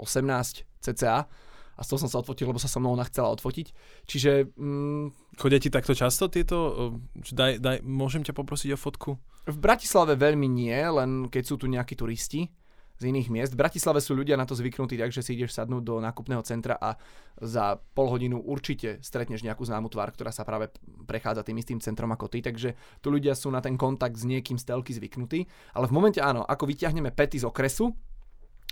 S1: 18 cca a z toho som sa odfotil, lebo sa so mnou ona chcela odfotiť. Čiže... Mm,
S2: Chodia ti takto často tieto? Daj, daj, môžem ťa poprosiť o fotku?
S1: V Bratislave veľmi nie, len keď sú tu nejakí turisti z iných miest. V Bratislave sú ľudia na to zvyknutí, takže si ideš sadnúť do nákupného centra a za pol hodinu určite stretneš nejakú známu tvár, ktorá sa práve prechádza tým istým centrom ako ty, takže tu ľudia sú na ten kontakt s niekým z telky zvyknutí. Ale v momente áno, ako vyťahneme pety z okresu,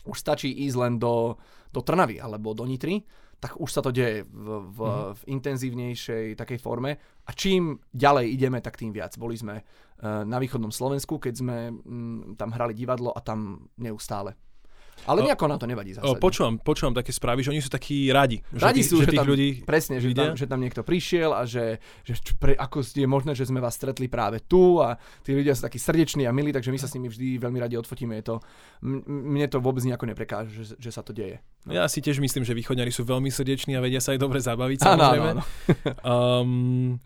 S1: už stačí ísť len do, do Trnavy alebo do Nitry, tak už sa to deje v, v, mm. v intenzívnejšej takej forme. A čím ďalej ideme, tak tým viac. Boli sme uh, na východnom Slovensku, keď sme um, tam hrali divadlo a tam neustále ale nejako nám to nevadí zase.
S2: Počúvam, počúvam také správy, že oni sú takí radi.
S1: Radi
S2: že,
S1: sú,
S2: že,
S1: že tam,
S2: ľudí
S1: presne, že tam, že tam niekto prišiel a že, že pre, ako je možné, že sme vás stretli práve tu a tí ľudia sú takí srdeční a milí, takže my sa s nimi vždy veľmi radi odfotíme. Je to, mne to vôbec nejako neprekáže, že, že sa to deje.
S2: No. Ja si tiež myslím, že východňari sú veľmi srdeční a vedia sa aj dobre zabaviť. Samozrejme. Áno, áno, um,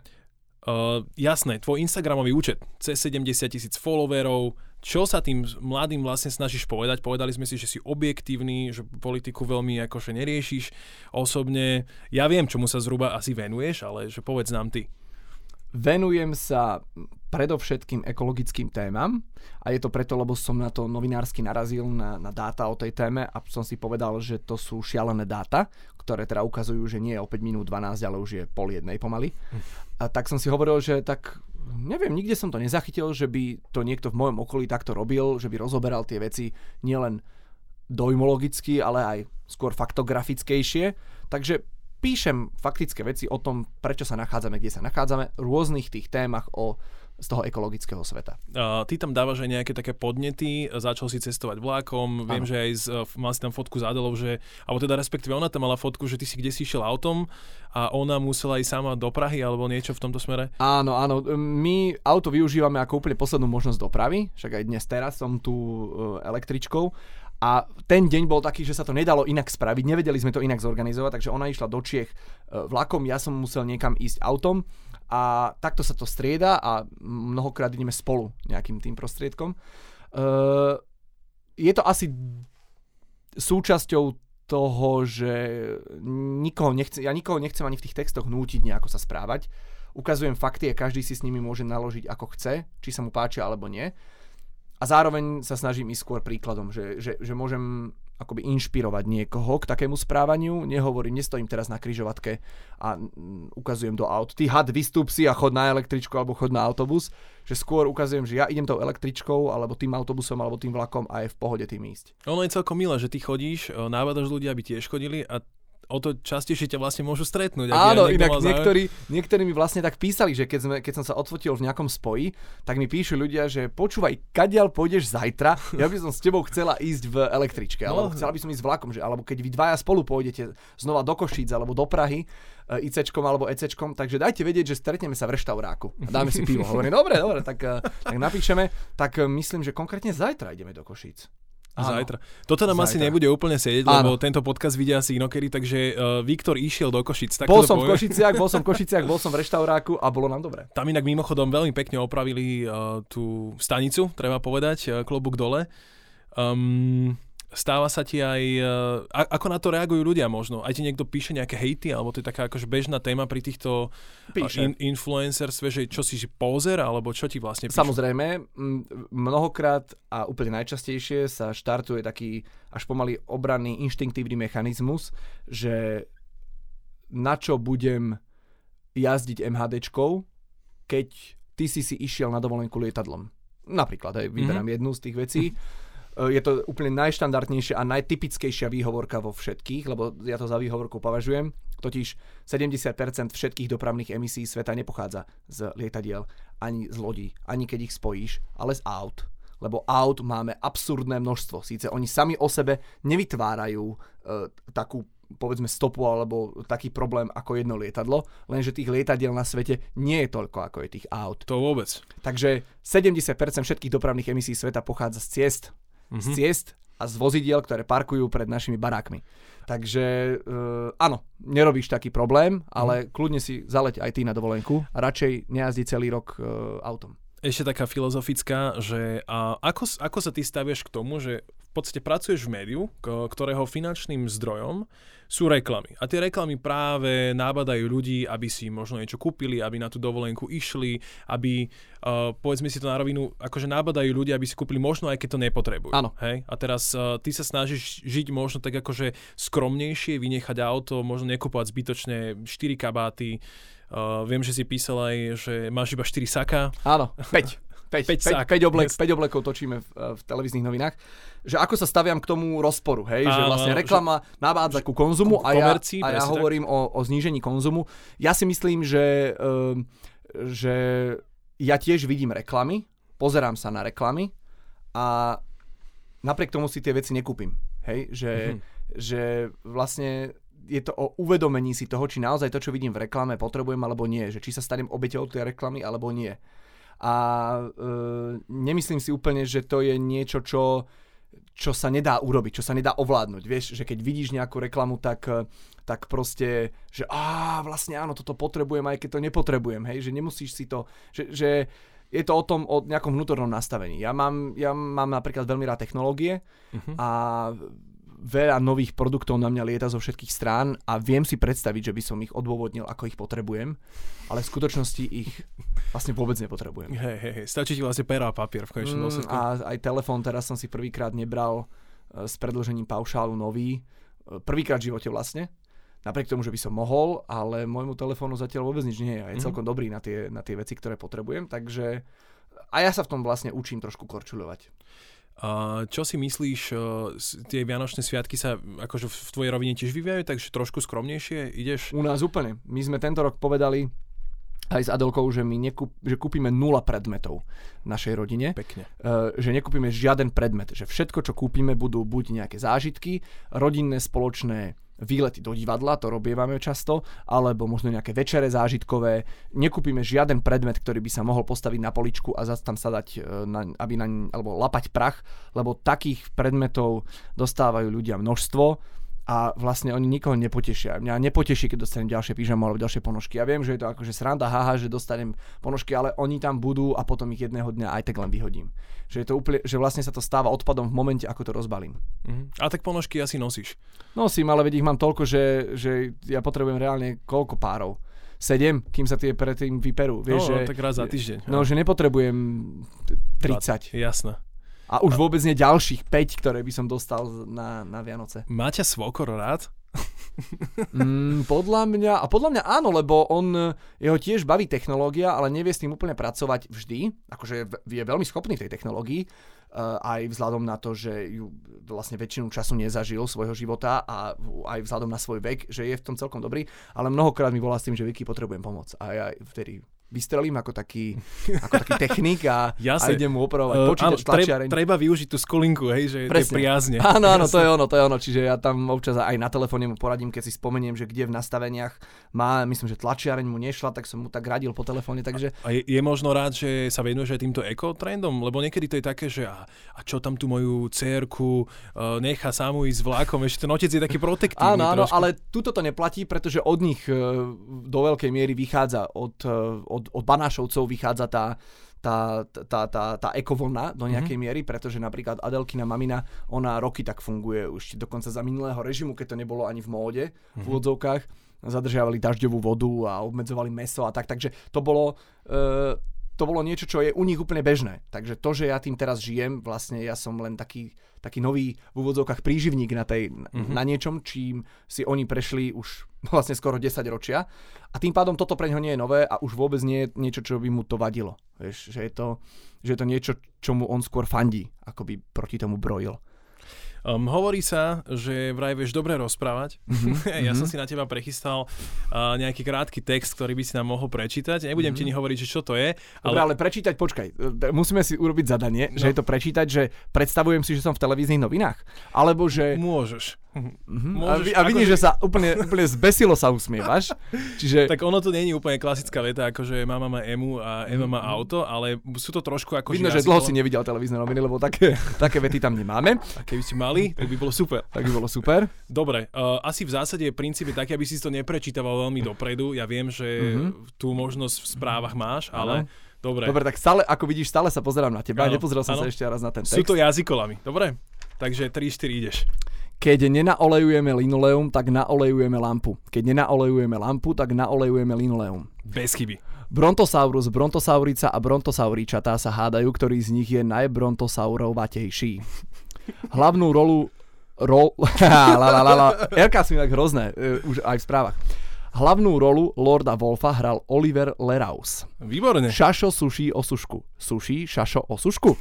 S2: Uh, jasné, tvoj Instagramový účet, cez 70 tisíc followerov, čo sa tým mladým vlastne snažíš povedať? Povedali sme si, že si objektívny, že politiku veľmi akože neriešiš osobne. Ja viem, čomu sa zhruba asi venuješ, ale že povedz nám ty.
S1: Venujem sa predovšetkým ekologickým témam a je to preto, lebo som na to novinársky narazil na, na dáta o tej téme a som si povedal, že to sú šialené dáta, ktoré teda ukazujú, že nie je o 5 minút 12, ale už je pol jednej pomaly. A tak som si hovoril, že tak neviem, nikde som to nezachytil, že by to niekto v mojom okolí takto robil, že by rozoberal tie veci nielen dojmologicky, ale aj skôr faktografickejšie. Takže píšem faktické veci o tom, prečo sa nachádzame, kde sa nachádzame, v rôznych tých témach o z toho ekologického sveta.
S2: Uh, ty tam dávaš aj nejaké také podnety, začal si cestovať vlákom, viem, že aj z, mal si tam fotku s Adelou, že, alebo teda respektíve ona tam mala fotku, že ty si kde si išiel autom a ona musela ísť sama do Prahy alebo niečo v tomto smere?
S1: Áno, áno, my auto využívame ako úplne poslednú možnosť dopravy, však aj dnes teraz som tu e, električkou a ten deň bol taký, že sa to nedalo inak spraviť, nevedeli sme to inak zorganizovať, takže ona išla do Čiech e, vlakom, ja som musel niekam ísť autom a takto sa to strieda a mnohokrát ideme spolu nejakým tým prostriedkom. E, je to asi súčasťou toho, že nikoho nechce, ja nikoho nechcem ani v tých textoch nútiť nejako sa správať. Ukazujem fakty a každý si s nimi môže naložiť ako chce, či sa mu páčia alebo nie a zároveň sa snažím ísť skôr príkladom, že, že, že môžem akoby inšpirovať niekoho k takému správaniu. Nehovorím, nestojím teraz na kryžovatke a ukazujem do aut. Ty had, vystúp si a chod na električku alebo chod na autobus. Že skôr ukazujem, že ja idem tou električkou alebo tým autobusom alebo tým vlakom a je v pohode tým ísť.
S2: Ono je celkom milé, že ty chodíš, e, nábadaš ľudia, aby tiež chodili a o to častejšie ťa vlastne môžu stretnúť.
S1: Áno, inak
S2: mal
S1: niektorí, niektorí mi vlastne tak písali, že keď, sme, keď som sa odfotil v nejakom spoji, tak mi píšu ľudia, že počúvaj, kadiaľ pôjdeš zajtra, ja by som s tebou chcela ísť v električke,
S2: No.
S1: alebo chcela by som ísť vlakom, že, alebo keď vy dvaja spolu pôjdete znova do Košíc alebo do Prahy, e, ICčkom alebo ECčkom, takže dajte vedieť, že stretneme sa v reštauráku a dáme si pivo. Hovorím, dobre, dobre, tak, e, tak napíšeme. Tak e, myslím, že konkrétne zajtra ideme do Košíc. Áno.
S2: Zajtra. Toto nám asi
S1: Zajtra.
S2: nebude úplne sedieť,
S1: Áno.
S2: lebo tento podcast vidia asi inokedy, takže uh, Viktor išiel do Košic. Tak
S1: Bol som v. Košiciach, bol som v Košiciach, bol som v reštauráku a bolo nám dobre.
S2: Tam inak mimochodom veľmi pekne opravili uh, tú stanicu, treba povedať, uh, klobúk dole. Um, stáva sa ti aj... Uh, a- ako na to reagujú ľudia možno? Aj ti niekto píše nejaké hejty, alebo to je taká akože bežná téma pri týchto uh,
S1: Píše.
S2: in- influencerstve, že čo si že pózer, alebo čo ti vlastne píšu?
S1: Samozrejme, mnohokrát a úplne najčastejšie sa štartuje taký až pomaly obranný inštinktívny mechanizmus, že na čo budem jazdiť MHDčkou, keď ty si si išiel na dovolenku lietadlom. Napríklad, hej, vyberám mm-hmm. jednu z tých vecí. E, Je to úplne najštandardnejšia a najtypickejšia výhovorka vo všetkých, lebo ja to za výhovorku považujem. Totiž 70% všetkých dopravných emisí sveta nepochádza z lietadiel, ani z lodí, ani keď ich spojíš, ale z aut. Lebo aut máme absurdné množstvo. Síce oni sami o sebe nevytvárajú e, takú povedzme stopu alebo taký problém ako jedno lietadlo, lenže tých lietadiel na svete nie je toľko ako je tých aut.
S2: To vôbec.
S1: Takže 70% všetkých dopravných emisí sveta pochádza z ciest. Mm-hmm. Z ciest a z vozidiel, ktoré parkujú pred našimi barákmi. Takže uh, áno, nerobíš taký problém, ale mm. kľudne si zaleť aj ty na dovolenku a radšej nejazdi celý rok uh, autom.
S2: Ešte taká filozofická, že a ako, ako sa ty staviaš k tomu, že podstate pracuješ v médiu, ktorého finančným zdrojom sú reklamy. A tie reklamy práve nábadajú ľudí, aby si možno niečo kúpili, aby na tú dovolenku išli, aby, uh, povedzme si to na rovinu, akože nábadajú ľudia, aby si kúpili možno aj keď to nepotrebujú.
S1: Áno.
S2: Hej? A teraz uh, ty sa snažíš žiť možno tak akože skromnejšie, vynechať auto, možno nekúpovať zbytočne 4 kabáty, Uh, viem, že si písal aj, že máš iba 4 saka.
S1: Áno, 5. 5, 5, 5,
S2: Päť sák.
S1: 5, oblek,
S2: Yes.
S1: 5 oblekov točíme v, eh, v televíznych novinách. Že ako sa staviam k tomu rozporu, hej? že
S2: Áno,
S1: vlastne reklama navádza ku konzumu a ja,
S2: komercii,
S1: a ja
S2: tak.
S1: hovorím o, o znížení konzumu. Ja si myslím, že, um, že ja tiež vidím reklamy, pozerám sa na reklamy a napriek tomu si tie veci nekúpim. Hej? Že,
S2: Mhm.
S1: mm-hmm. že vlastne je to o uvedomení si toho, či naozaj to, čo vidím v reklame, potrebujem alebo nie. Že či sa stanem obeťou tej reklamy alebo nie. A e, nemyslím si úplne, že to je niečo, čo, čo sa nedá urobiť, čo sa nedá ovládnuť. Vieš, že keď vidíš nejakú reklamu, tak, e, tak proste, že á, vlastne áno, toto potrebujem, aj keď to nepotrebujem, hej, že nemusíš si to, že, že je to o tom, o nejakom vnútornom nastavení. Ja mám, ja mám napríklad veľmi rád technológie
S2: Mhm.
S1: a veľa nových produktov na mňa lieta zo všetkých strán a viem si predstaviť, že by som ich odôvodnil, ako ich potrebujem, ale v skutočnosti ich vlastne vôbec nepotrebujem.
S2: Hej, hej, hej. Stačí ti vlastne pera a papier v konečnom
S1: Mm, a aj telefón teraz som si prvýkrát nebral e, s predlžením paušálu nový. E, Prvýkrát v živote vlastne. Napriek tomu, že by som mohol, ale môjmu telefónu zatiaľ vôbec nič nie je. A je
S2: Mhm.
S1: celkom dobrý na tie, na tie veci, ktoré potrebujem. Takže a ja sa v tom vlastne učím trošku korčuľovať.
S2: Čo si myslíš, s- tie Vianočné sviatky sa akože v tvojej rovine tiež vyvíjajú, takže trošku skromnejšie ideš?
S1: U nás úplne. My sme tento rok povedali aj s Adelkou, že my nekúp, že kúpime nula predmetov našej rodine.
S2: Pekne.
S1: Uh, že nekúpime žiaden predmet, že všetko, čo kúpime, budú buď nejaké zážitky, rodinné spoločné výlety do divadla, to robievame často, alebo možno nejaké večere zážitkové. Nekúpime žiaden predmet, ktorý by sa mohol postaviť na poličku a zase tam sa dať, e, na, aby na, alebo lapať prach, lebo takých predmetov dostávajú ľudia množstvo a vlastne oni nikoho nepotešia. Mňa nepoteší, keď dostanem ďalšie pyžamo alebo ďalšie ponožky. Ja viem, že je to akože sranda, haha, že dostanem ponožky, ale oni tam budú a potom ich jedného dňa aj tak len vyhodím. Že, je to úplne, že vlastne sa to stáva odpadom v momente, ako to rozbalím.
S2: Mhm. A tak ponožky asi nosíš.
S1: Nosím, ale veď ich mám toľko, že, že ja potrebujem reálne koľko párov? Sedem, kým sa tie predtým vyperú. Vieš,
S2: no,
S1: že,
S2: tak raz za týždeň.
S1: no, že nepotrebujem t- 30.
S2: Jasné.
S1: A už vôbec nie ďalších 5, ktoré by som dostal na, na Vianoce.
S2: Má ťa svokor rád?
S1: Mm, podľa mňa, a podľa mňa áno, lebo on, e, jeho tiež baví technológia, ale nevie s tým úplne pracovať vždy. Akože je veľmi schopný v tej technológii. aj vzhľadom na to, že ju vlastne väčšinu času nezažil svojho života a aj vzhľadom na svoj vek, že je v tom celkom dobrý, ale mnohokrát mi volá s tým, že Vicky potrebujem pomoc. A ja vtedy vystrelím ako taký, ako taký technik a, a idem mu opravovať uh, počítač,
S2: áno, treba, treba využiť tú skolinku, hej, že Presne. je priazne.
S1: Áno, áno, to je ono, to je ono. Čiže ja tam občas aj na telefóne mu poradím, keď si spomeniem, že kde v nastaveniach má, myslím, že tlačiareň mu nešla, tak som mu tak radil po telefóne, takže...
S2: A je, je možno rád, že sa venuješ aj týmto ekotrendom? Lebo niekedy to je také, že a, a čo tam tú moju cerku uh, nechá samú ísť vlákom, ešte ten otec je taký protektívny
S1: Áno, áno,
S2: trošku.
S1: ale tuto to neplatí, pretože od nich uh, do veľkej miery vychádza od, uh, od, od banášovcov vychádza tá, tá, tá, tá, tá ekovlna do mhm. nejakej mm-hmm. miery, pretože napríklad Adelkina mamina, ona roky tak funguje už dokonca za minulého režimu, keď to nebolo ani v móde mm-hmm. v mhm. úvodzovkách, zadržiavali dažďovú vodu a obmedzovali meso a tak, takže to bolo... Uh, to bolo niečo, čo je u nich úplne bežné. Takže to, že ja tým teraz žijem, vlastne ja som len taký, taký nový v úvodzovkách príživník na, tej, mm-hmm. na niečom, čím si oni prešli už vlastne skoro 10 ročia. A tým pádom toto pre neho nie je nové a už vôbec nie je niečo, čo by mu to vadilo. Vieš, že je to, že je to niečo, čomu on skôr fandí, ako by proti tomu brojil.
S2: Um, hovorí sa, že vraj vieš dobre rozprávať. Mm-hmm. ja som mhm. si na teba prechystal uh, nejaký krátky text, ktorý by si nám mohol prečítať. Nebudem mm-hmm. ti ni hovoriť, že čo to je.
S1: Ale... Dobre, ale prečítať, počkaj. Musíme si urobiť zadanie, no. že je to prečítať, že predstavujem si, že som v televíznych novinách. Alebo že...
S2: Môžeš.
S1: Mm-hmm. Môžeš, a, a vidíš, že... že sa úplne, úplne zbesilo sa usmievaš. Čiže...
S2: Tak ono to je úplne klasická veta, ako že mama má emu a Ema má mhm. auto, ale sú to trošku ako...
S1: Vidno, že dlho si nevidel televízne noviny, lebo také, také vety tam nemáme.
S2: A keby si mali, tak by bolo super.
S1: Tak by bolo super.
S2: Dobre, uh, asi v zásade princíp je taký, aby si to neprečítaval veľmi dopredu. Ja viem, že mm-hmm. tú možnosť v správach máš, ale... Ano. Dobre.
S1: Dobre, tak stále, ako vidíš, stále sa pozerám na teba. Ano, Nepozrel som ano. sa ešte raz na ten text.
S2: Sú to jazykolami, dobre? Takže 3-4 ideš.
S1: Keď nenaolejujeme linoleum, tak naolejujeme lampu. Keď nenaolejujeme lampu, tak naolejujeme linoleum.
S2: Bez chyby.
S1: Brontosaurus, brontosaurica a brontosauričatá sa hádajú, ktorý z nich je najbrontosaurovatejší. Hlavnú rolu... Rol... la, la, la, la. Erka sú inak hrozné, uh, už aj v správach. Hlavnú rolu Lorda Wolfa hral Oliver Leraus.
S2: Výborne.
S1: Šašo suší o sušku. Suší šašo o sušku.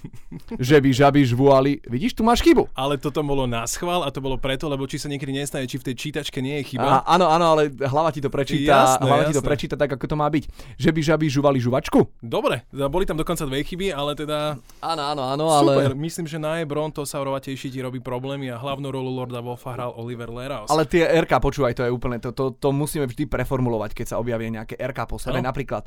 S1: Žeby žaby žvuali. Vidíš, tu máš chybu.
S2: Ale toto bolo na schvál a to bolo preto, lebo či sa niekedy nestane, či v tej čítačke nie je chyba.
S1: A, áno, áno, ale hlava ti to prečíta, jasné, hlava jasné. ti to prečíta tak, ako to má byť. Žeby žaby žuvali žuvačku.
S2: Dobre, boli tam dokonca dve chyby, ale teda...
S1: Áno, áno, áno, ale...
S2: Super, myslím, že najbrontosaurovatejší ti robí problémy a hlavnú rolu Lorda Wolfa hral Oliver Leraus.
S1: Ale tie RK, počúvaj, to je úplne, to, to, to musíme vždy preformulovať, keď sa objavia nejaké RK po sebe. No. Napríklad,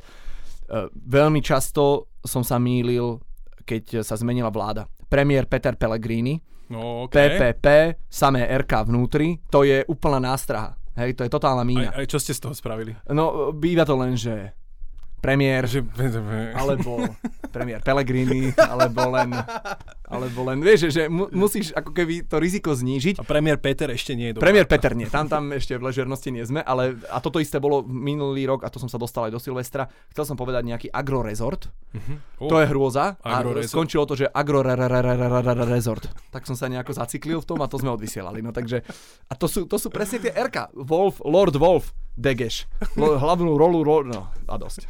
S1: veľmi často som sa mýlil, keď sa zmenila vláda. Premiér Peter Pellegrini,
S2: no, okay.
S1: PPP, samé RK vnútri, to je úplná nástraha. Hej, to je totálna mína.
S2: Aj, aj čo ste z toho spravili?
S1: No, býva to len, že premiér, že... alebo premiér Pellegrini, alebo len, alebo len, vieš, že mu, musíš ako keby to riziko znížiť.
S2: A premiér Peter ešte nie je dobrá.
S1: Premiér Peter nie, tam, tam ešte v ležernosti nie sme, ale a toto isté bolo minulý rok, a to som sa dostal aj do Silvestra, chcel som povedať nejaký agrorezort, uh-huh. oh. to je hrôza, a skončilo to, že agrorezort. Tak som sa nejako zaciklil v tom a to sme odvysielali, no takže, a to sú, to sú presne tie RK, Wolf, Lord Wolf, Degeš, hlavnú rolu, ro, no a dosť.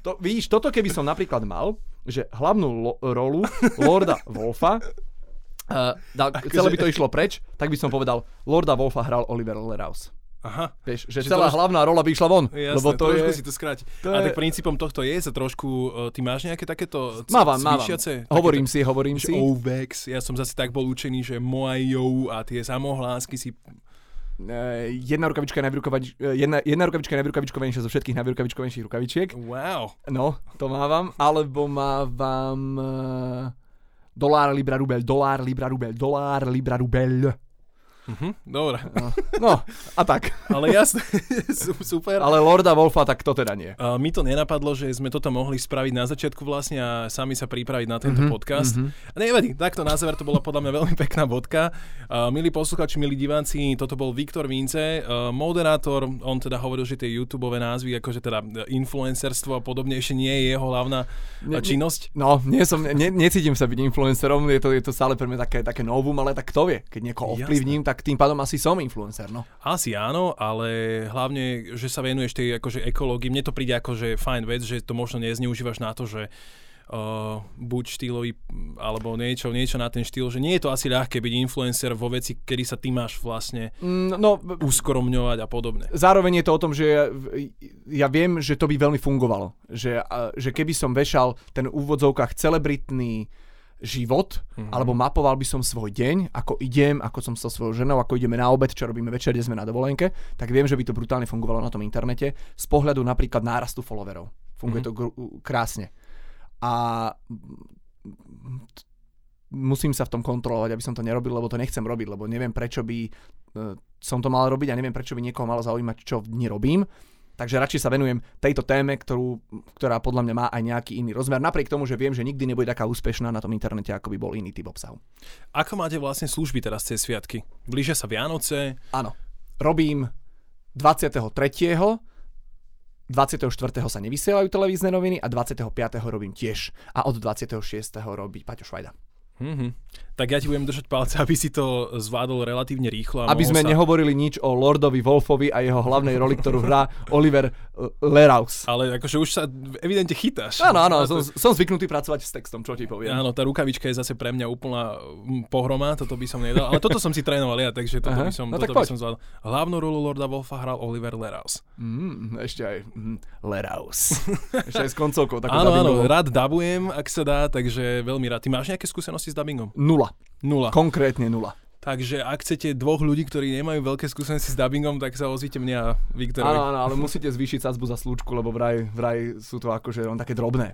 S1: To, vidíš, toto keby som napríklad mal, že hlavnú lo- rolu Lorda Wolfa, uh, da, celé by to išlo preč, tak by som povedal, Lorda Wolfa hral Oliver Leraus.
S2: Aha.
S1: Vieš, že, že celá to... hlavná rola by išla von.
S2: Jasné, lebo to trošku je... si to skráť. To a je... tak princípom tohto je sa trošku, uh, ty máš nejaké takéto c-
S1: mávam, cvičiace? Mávam. Hovorím si, hovorím si.
S2: Ovex, ja som zase tak bol učený, že Moajou a tie samohlásky si
S1: jedna rukavička je najvyrukovač, uh, jedna, jedna rukavička je najvyrukavičkovanejšia zo všetkých najvyrukavičkovanejších rukavičiek.
S2: Wow.
S1: No, to mávam. Alebo mávam uh, dolár, libra, rubel, dolár, libra, rubel, dolár, libra, rubel.
S2: Uh-huh, dobre.
S1: No, no, a tak.
S2: Ale jasne, super.
S1: Ale Lorda Wolfa, tak to teda nie.
S2: Uh, mi to nenapadlo, že sme toto mohli spraviť na začiatku vlastne a sami sa pripraviť na tento uh-huh, podcast. Uh-huh. Nevadí, takto na záver to bola podľa mňa veľmi pekná bodka. Uh, milí posluchači, milí diváci, toto bol Viktor Vince, moderátor, on teda hovoril, že tie YouTube názvy, akože teda influencerstvo a podobne, ešte nie je jeho hlavná ne, činnosť.
S1: No, nie som, ne, necítim sa byť influencerom, je to, je to stále pre mňa také, také novum, ale tak kto vie, keď niekoho ovplyvním, tak tak tým pádom asi som influencer, no.
S2: Asi áno, ale hlavne, že sa venuješ tej akože ekológii, mne to príde ako, že fajn vec, že to možno nezneužívaš na to, že uh, buď štýlový, alebo niečo, niečo na ten štýl, že nie je to asi ľahké byť influencer vo veci, kedy sa ty máš vlastne
S1: Mm, No,
S2: uskoromňovať a podobne.
S1: zároveň je to o tom, že ja, ja viem, že to by veľmi fungovalo. Že, že keby som vešal ten úvodzovkách celebritný život, mm-hmm. alebo mapoval by som svoj deň, ako idem, ako som sa svojou ženou, ako ideme na obed, čo robíme večer, kde sme na dovolenke, tak viem, že by to brutálne fungovalo na tom internete z pohľadu napríklad nárastu followerov. Funguje mm-hmm. to gru- krásne. A t- musím sa v tom kontrolovať, aby som to nerobil, lebo to nechcem robiť, lebo neviem, prečo by e, som to mal robiť a neviem, prečo by niekoho malo zaujímať, čo v dni robím. Takže radšej sa venujem tejto téme, ktorú, ktorá podľa mňa má aj nejaký iný rozmer, napriek tomu, že viem, že nikdy nebude taká úspešná na tom internete, ako by bol iný typ obsahu.
S2: Ako máte vlastne služby teraz cez sviatky? Blížia sa Vianoce,
S1: Áno, robím 23. 24. sa nevysielajú televízne noviny a 25. robím tiež. A od 26. robí Paťo Švajda.
S2: Mhm. Tak ja ti budem držať palce, aby si to zvládol relatívne rýchlo. A
S1: Aby sme
S2: sa...
S1: nehovorili nič o Lordovi Wolfovi a jeho hlavnej roli, ktorú hrá Oliver Leraus.
S2: Ale akože už sa evidentne chytáš.
S1: Áno, áno, som, som zvyknutý pracovať s textom, čo ti poviem.
S2: Áno, tá rukavička je zase pre mňa úplná pohroma, toto by som nedal. Ale toto som si trénoval ja, takže toto
S1: Aha,
S2: by som,
S1: no tak
S2: toto by
S1: poď.
S2: som zvládol. Hlavnú rolu Lorda Wolfa hral Oliver Leraus.
S1: Mm, ešte aj mm, Leraus. ešte aj s koncovkou.
S2: Áno, áno, rád dabujem, ak sa dá, takže veľmi rád. Ty máš nejaké skúsenosti s dubbingom?
S1: Nula.
S2: Nula.
S1: Konkrétne nula.
S2: Takže ak chcete dvoch ľudí, ktorí nemajú veľké skúsenosti s dubbingom, tak sa ozvite mne a Viktorovi.
S1: Áno, áno, ale musíte zvýšiť sadzbu za slúčku, lebo vraj, vraj sú to akože len také drobné.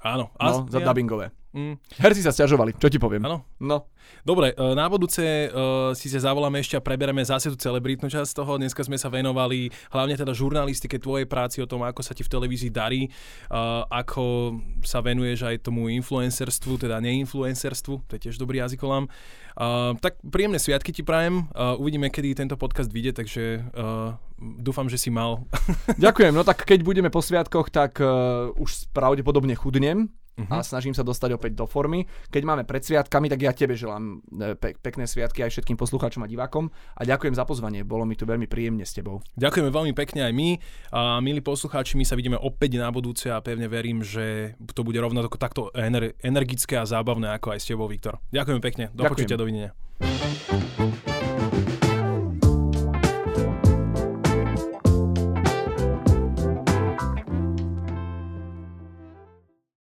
S2: Áno.
S1: No, za
S2: ja-
S1: dubbingové.
S2: Mm,
S1: Herci sa stiažovali, čo ti poviem.
S2: áno.
S1: No,
S2: Dobre, e, na budúce uh, si sa zavoláme ešte a prebereme zase tú celebritnú časť toho. Dneska sme sa venovali hlavne teda žurnalistike, tvojej práci, o tom, ako sa ti v televízii darí, uh, ako sa venuješ aj tomu influencerstvu, teda neinfluencerstvu, to je tiež dobrý jazykolám. Uh, tak príjemné sviatky ti prajem, uh, uvidíme, kedy tento podcast vyjde, takže uh, dúfam, že si mal.
S1: ďakujem. No tak keď budeme po sviatkoch, tak uh, už pravdepodobne chudnem
S2: Mhm.
S1: a snažím sa dostať opäť do formy. Keď máme pred sviatkami, tak ja tebe želám e, pe- pekné sviatky aj všetkým poslucháčom a divákom a ďakujem za pozvanie. Bolo mi tu veľmi príjemne s tebou.
S2: Ďakujeme veľmi pekne aj my. A milí poslucháči, my sa vidíme opäť na budúce a pevne verím, že to bude rovnako takto ener- energické a zábavné ako aj s tebou, Viktor. Ďakujeme pekne. Do
S1: Ďakujem.
S2: počutia, dovidenia.